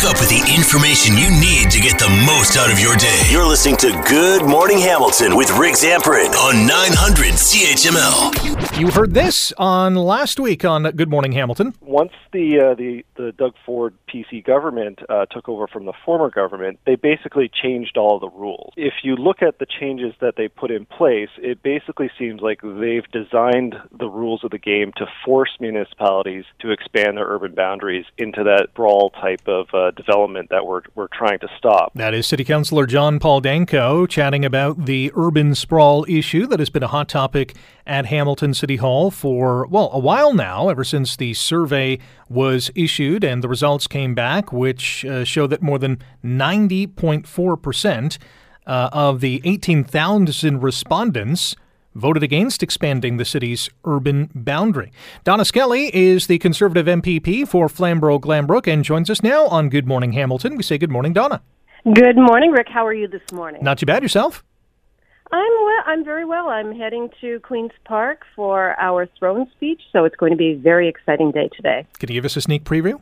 Wake up with the information you need to get the most out of your day. You're listening to Good Morning Hamilton with Rick Zamperin on 900 CHML. You heard this on last week on Good Morning Hamilton. Once the uh, the the Doug Ford PC government uh, took over from the former government, they basically changed all the rules. If you look at the changes that they put in place, it basically seems like they've designed the rules of the game to force municipalities to expand their urban boundaries into that brawl type of uh, development that we're, we're trying to stop. That is City Councilor John Paul Danko chatting about the urban sprawl issue that has been a hot topic at Hamilton City Hall for, well, a while now, ever since the survey was issued and the results came back, which uh, show that more than 90.4% uh, of the 18,000 respondents voted against expanding the city's urban boundary. Donna Skelly is the Conservative MPP for Flamborough Glanbrook and joins us now on Good Morning Hamilton. We say good morning, Donna. Good morning, Rick. How are you this morning? Not too bad yourself. I'm well. I'm very well. I'm heading to Queens Park for our throne speech, so it's going to be a very exciting day today. Can you give us a sneak preview?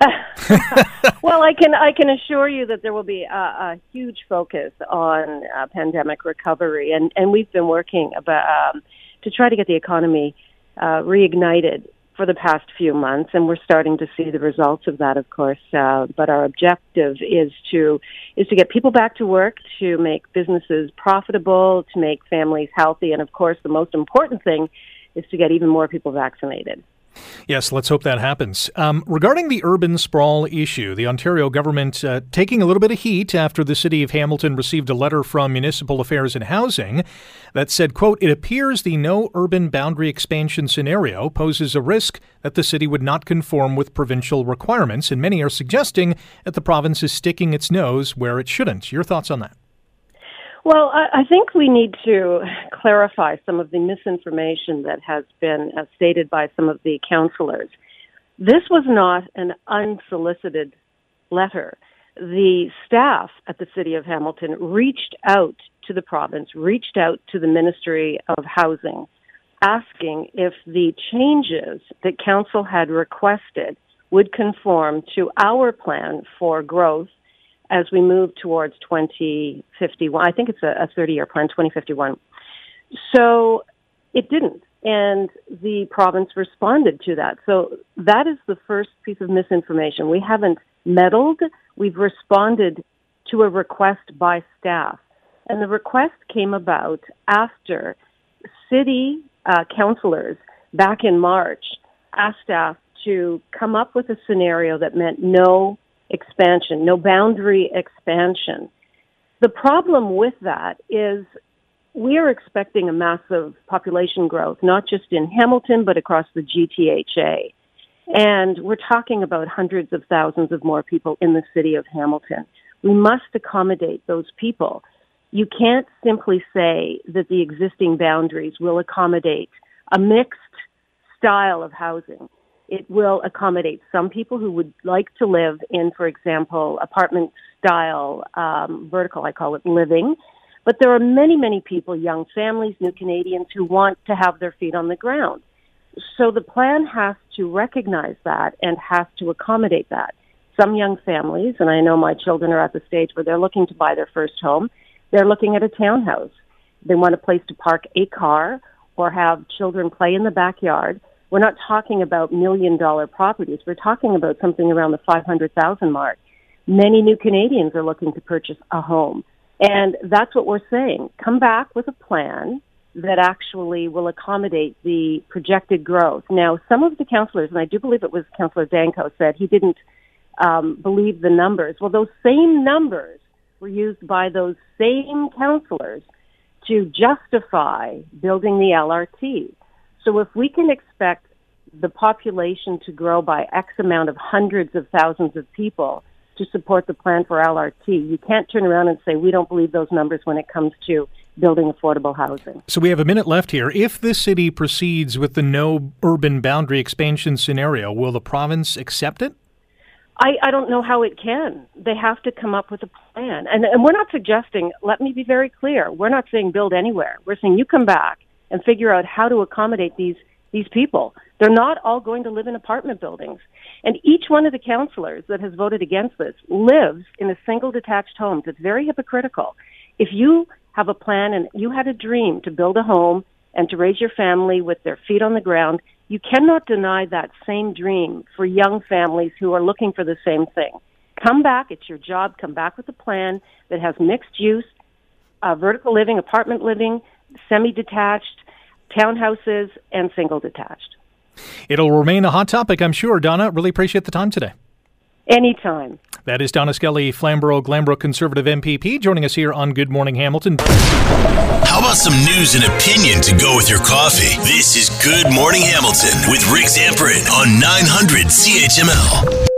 well, I can I can assure you that there will be a, a huge focus on uh, pandemic recovery, and and we've been working about um, to try to get the economy uh, reignited for the past few months, and we're starting to see the results of that, of course. Uh, but our objective is to is to get people back to work, to make businesses profitable, to make families healthy, and of course, the most important thing is to get even more people vaccinated. Yes, let's hope that happens. Um, regarding the urban sprawl issue, the Ontario government uh, taking a little bit of heat after the city of Hamilton received a letter from Municipal Affairs and Housing that said, quote, it appears the no urban boundary expansion scenario poses a risk that the city would not conform with provincial requirements, and many are suggesting that the province is sticking its nose where it shouldn't. Your thoughts on that? Well, I, I think we need to clarify some of the misinformation that has been uh, stated by some of the counselors. This was not an unsolicited letter. The staff at the City of Hamilton reached out to the province, reached out to the Ministry of Housing, asking if the changes that Council had requested would conform to our plan for growth as we move towards 2051. I think it's a, a 30 year plan, 2051. So it didn't. And the province responded to that. So that is the first piece of misinformation. We haven't meddled. We've responded to a request by staff. And the request came about after city uh, councilors back in March asked staff to come up with a scenario that meant no expansion, no boundary expansion. The problem with that is we are expecting a massive population growth, not just in Hamilton, but across the GTHA. And we're talking about hundreds of thousands of more people in the city of Hamilton. We must accommodate those people. You can't simply say that the existing boundaries will accommodate a mixed style of housing. It will accommodate some people who would like to live in, for example, apartment style, um, vertical, I call it living. But there are many, many people, young families, new Canadians, who want to have their feet on the ground. So the plan has to recognize that and has to accommodate that. Some young families, and I know my children are at the stage where they're looking to buy their first home, they're looking at a townhouse. They want a place to park a car or have children play in the backyard we're not talking about million dollar properties. We're talking about something around the 500,000 mark. Many new Canadians are looking to purchase a home. And that's what we're saying. Come back with a plan that actually will accommodate the projected growth. Now, some of the councillors, and I do believe it was Councillor Danko, said he didn't um, believe the numbers. Well, those same numbers were used by those same councillors to justify building the LRT. So if we can expect the population to grow by X amount of hundreds of thousands of people to support the plan for LRT, you can't turn around and say we don't believe those numbers when it comes to building affordable housing. So we have a minute left here. If the city proceeds with the no urban boundary expansion scenario, will the province accept it? I, I don't know how it can. They have to come up with a plan. And, and we're not suggesting, let me be very clear, we're not saying build anywhere. We're saying you come back and figure out how to accommodate these these people. They're not all going to live in apartment buildings. And each one of the councillors that has voted against this lives in a single detached home. It's very hypocritical. If you have a plan and you had a dream to build a home and to raise your family with their feet on the ground, you cannot deny that same dream for young families who are looking for the same thing. Come back, it's your job. Come back with a plan that has mixed use, uh, vertical living, apartment living, semi detached, townhouses, and single detached. It'll remain a hot topic, I'm sure. Donna, really appreciate the time today. Anytime. That is Donna Skelly, Flamborough Glanbrook Conservative MPP, joining us here on Good Morning Hamilton. How about some news and opinion to go with your coffee? This is Good Morning Hamilton with Rick Zamperin on 900 CHML.